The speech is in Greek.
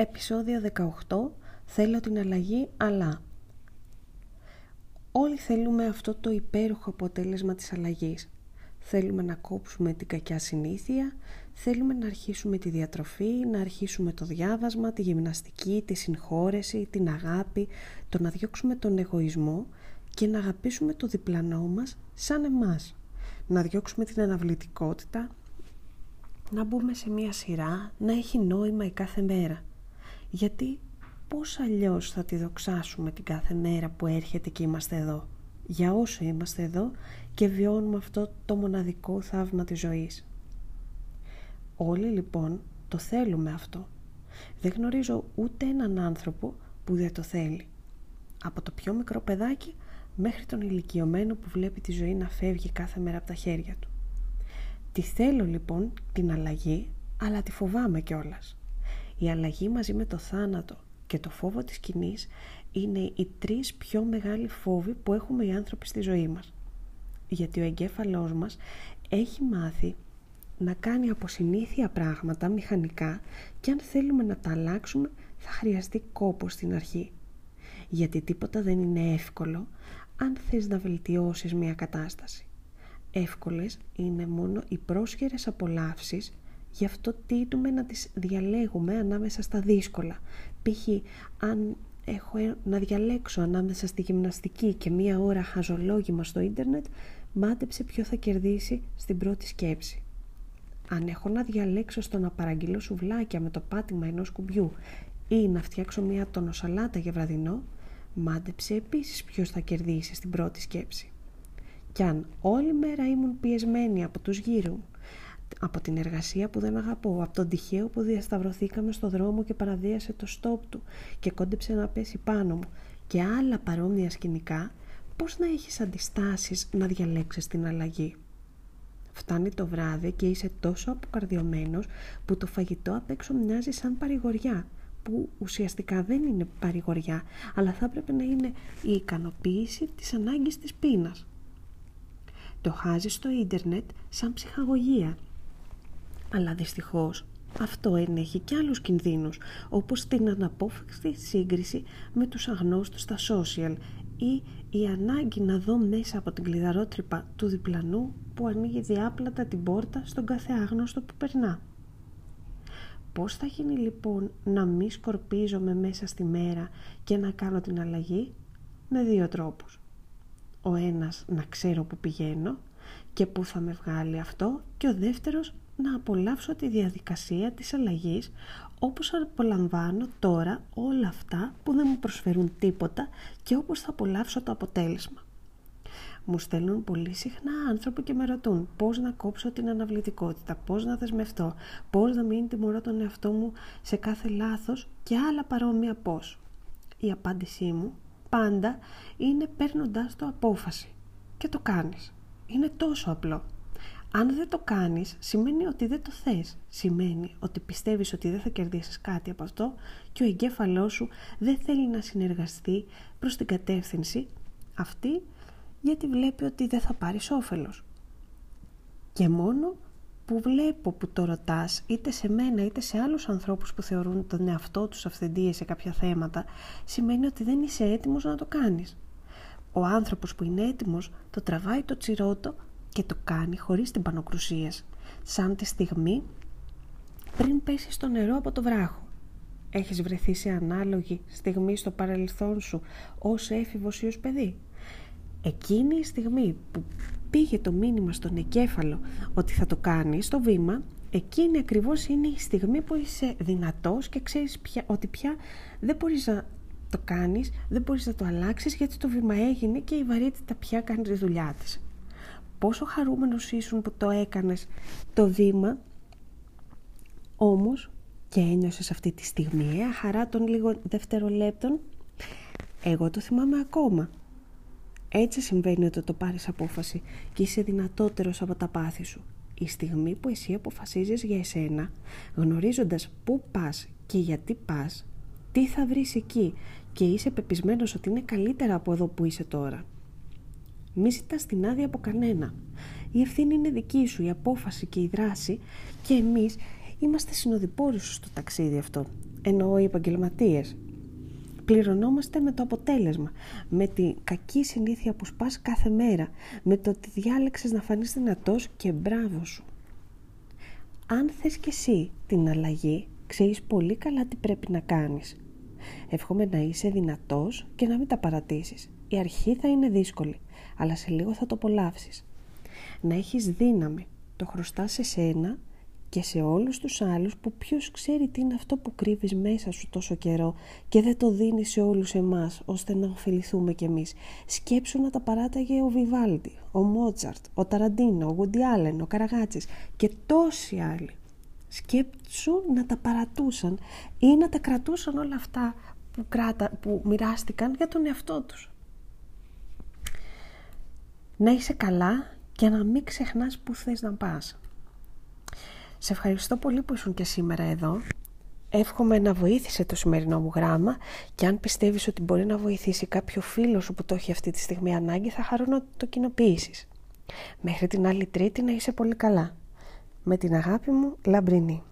Επισόδιο 18 Θέλω την αλλαγή αλλά Όλοι θέλουμε αυτό το υπέροχο αποτέλεσμα της αλλαγής. Θέλουμε να κόψουμε την κακιά συνήθεια, θέλουμε να αρχίσουμε τη διατροφή, να αρχίσουμε το διάβασμα, τη γυμναστική, τη συγχώρεση, την αγάπη, το να διώξουμε τον εγωισμό και να αγαπήσουμε το διπλανό μας σαν εμάς. Να διώξουμε την αναβλητικότητα, να μπούμε σε μία σειρά, να έχει νόημα η κάθε μέρα. Γιατί πώς αλλιώς θα τη δοξάσουμε την κάθε μέρα που έρχεται και είμαστε εδώ; Για όσο είμαστε εδώ και βιώνουμε αυτό το μοναδικό θαύμα της ζωής. Όλοι λοιπόν το θέλουμε αυτό. Δεν γνωρίζω ούτε έναν άνθρωπο που δεν το θέλει. Από το πιο μικρό παιδάκι μέχρι τον ηλικιωμένο που βλέπει τη ζωή να φεύγει κάθε μέρα από τα χέρια του. Τη θέλω λοιπόν την αλλαγή, αλλά τη φοβάμαι κιόλας. Η αλλαγή μαζί με το θάνατο και το φόβο της σκηνής είναι οι τρεις πιο μεγάλοι φόβοι που έχουμε οι άνθρωποι στη ζωή μας. Γιατί ο εγκέφαλός μας έχει μάθει να κάνει από συνήθεια πράγματα μηχανικά και αν θέλουμε να τα αλλάξουμε θα χρειαστεί κόπος στην αρχή. Γιατί τίποτα δεν είναι εύκολο αν θες να βελτιώσεις μια κατάσταση. Εύκολες είναι μόνο οι πρόσχερες απολαύσεις Γι' αυτό τίτουμε να τις διαλέγουμε ανάμεσα στα δύσκολα. Π.χ. αν έχω ε, να διαλέξω ανάμεσα στη γυμναστική και μία ώρα χαζολόγημα στο ίντερνετ, μάτεψε ποιο θα κερδίσει στην πρώτη σκέψη. Αν έχω να διαλέξω στο να παραγγείλω σουβλάκια με το πάτημα ενός κουμπιού ή να φτιάξω μία τονοσαλάτα για βραδινό, μάντεψε επίσης ποιος θα κερδίσει στην πρώτη σκέψη. Κι αν όλη μέρα ήμουν πιεσμένη από τους γύρω από την εργασία που δεν αγαπώ, από τον τυχαίο που διασταυρωθήκαμε στο δρόμο και παραδίασε το στόπ του και κόντεψε να πέσει πάνω μου και άλλα παρόμοια σκηνικά, πώς να έχεις αντιστάσεις να διαλέξεις την αλλαγή; Φτάνει το βράδυ και είσαι τόσο αποκαρδιωμένος που το φαγητό απ' έξω μοιάζει σαν παρηγοριά, που ουσιαστικά δεν είναι παρηγοριά, αλλά θα έπρεπε να είναι η ικανοποίηση της ανάγκης της πείνας. Το χάζεις στο ίντερνετ σαν ψυχαγωγία αλλά δυστυχώς αυτό ενέχει και άλλους κινδύνους, όπως την αναπόφευκτη σύγκριση με τους αγνώστους στα social ή η ανάγκη να δω μέσα από την κλειδαρότρυπα του διπλανού που ανοίγει διάπλατα την πόρτα στον κάθε άγνωστο που περνά. Πώς θα γίνει λοιπόν να μη σκορπίζομαι μέσα στη μέρα και να κάνω την αλλαγή; Με δύο τρόπους. Ο ένας να ξέρω που πηγαίνω και πού θα με βγάλει αυτό και ο δεύτερος να απολαύσω τη διαδικασία της αλλαγής όπως απολαμβάνω τώρα όλα αυτά που δεν μου προσφέρουν τίποτα και όπως θα απολαύσω το αποτέλεσμα. Μου στέλνουν πολύ συχνά άνθρωποι και με ρωτούν πώς να κόψω την αναβλητικότητα, πώς να δεσμευτώ, πώς να μην τιμωρώ τον εαυτό μου σε κάθε λάθος και άλλα παρόμοια πώς. Η απάντησή μου πάντα είναι παίρνοντας το απόφαση και το κάνεις. Είναι τόσο απλό. Αν δεν το κάνεις, σημαίνει ότι δεν το θες. Σημαίνει ότι πιστεύεις ότι δεν θα κερδίσεις κάτι από αυτό και ο εγκέφαλός σου δεν θέλει να συνεργαστεί προς την κατεύθυνση αυτή γιατί βλέπει ότι δεν θα πάρεις όφελος. Και μόνο που βλέπω που το ρωτάς είτε σε μένα είτε σε άλλους ανθρώπους που θεωρούν τον εαυτό τους αυθεντίες σε κάποια θέματα σημαίνει ότι δεν είσαι έτοιμος να το κάνεις. Ο άνθρωπος που είναι έτοιμος το τραβάει το τσιρότο και το κάνει χωρίς την πανοκρουσία, σαν τη στιγμή πριν πέσει στο νερό από το βράχο. Έχεις βρεθεί σε ανάλογη στιγμή στο παρελθόν σου ως έφηβος ή ως παιδί; Εκείνη η στιγμή που πήγε το μήνυμα στον εγκέφαλο ότι θα το κάνεις το βήμα, εκείνη ακριβώς είναι η στιγμή που είσαι δυνατός και ξέρεις πια, ότι πια δεν μπορείς να το κάνεις, δεν μπορείς να το αλλάξεις γιατί το βήμα έγινε και η βαρύτητα πια κάνει τη δουλειά της πόσο χαρούμενος ήσουν που το έκανες το βήμα όμως και ένιωσες αυτή τη στιγμή ε, χαρά των λίγων δευτερολέπτων εγώ το θυμάμαι ακόμα έτσι συμβαίνει ότι το πάρεις απόφαση και είσαι δυνατότερος από τα πάθη σου. Η στιγμή που εσύ αποφασίζεις για εσένα γνωρίζοντας πού πας και γιατί πας τι θα βρεις εκεί και είσαι πεπισμένος ότι είναι καλύτερα από εδώ που είσαι τώρα μη ζητάς την άδεια από κανένα. Η ευθύνη είναι δική σου, η απόφαση και η δράση και εμείς είμαστε συνοδοιπόροι σου στο ταξίδι αυτό. εννοώ οι επαγγελματίες. Πληρωνόμαστε με το αποτέλεσμα, με τη κακή συνήθεια που σπάς κάθε μέρα, με το ότι διάλεξες να φανείς δυνατός και μπράβο σου. Αν θες και εσύ την αλλαγή, ξέρεις πολύ καλά τι πρέπει να κάνεις. Εύχομαι να είσαι δυνατός και να μην τα παρατήσεις. Η αρχή θα είναι δύσκολη, αλλά σε λίγο θα το απολαύσεις. Να έχεις δύναμη, το χρωστάς σε σένα και σε όλους τους άλλους που ποιος ξέρει τι είναι αυτό που κρύβεις μέσα σου τόσο καιρό και δεν το δίνεις σε όλους εμάς ώστε να ωφεληθούμε κι εμείς. Σκέψου να τα παράταγε ο Βιβάλντι, ο Μότσαρτ, ο Ταραντίνο, ο Γουντι ο Καραγάτσης και τόσοι άλλοι. Σκέψου να τα παρατούσαν ή να τα κρατούσαν όλα αυτά που, κράτα, που μοιράστηκαν για τον εαυτό τους. Να είσαι καλά και να μην ξεχνάς που θες να πας. Σε ευχαριστώ πολύ που ήσουν και σήμερα εδώ. Εύχομαι να βοήθησε το σημερινό μου γράμμα και αν πιστεύεις ότι μπορεί να βοηθήσει κάποιο φίλο σου που το έχει αυτή τη στιγμή ανάγκη θα χαρώ να το κοινοποιήσει. Μέχρι την άλλη τρίτη να είσαι πολύ καλά. Με την αγάπη μου, Λαμπρινή.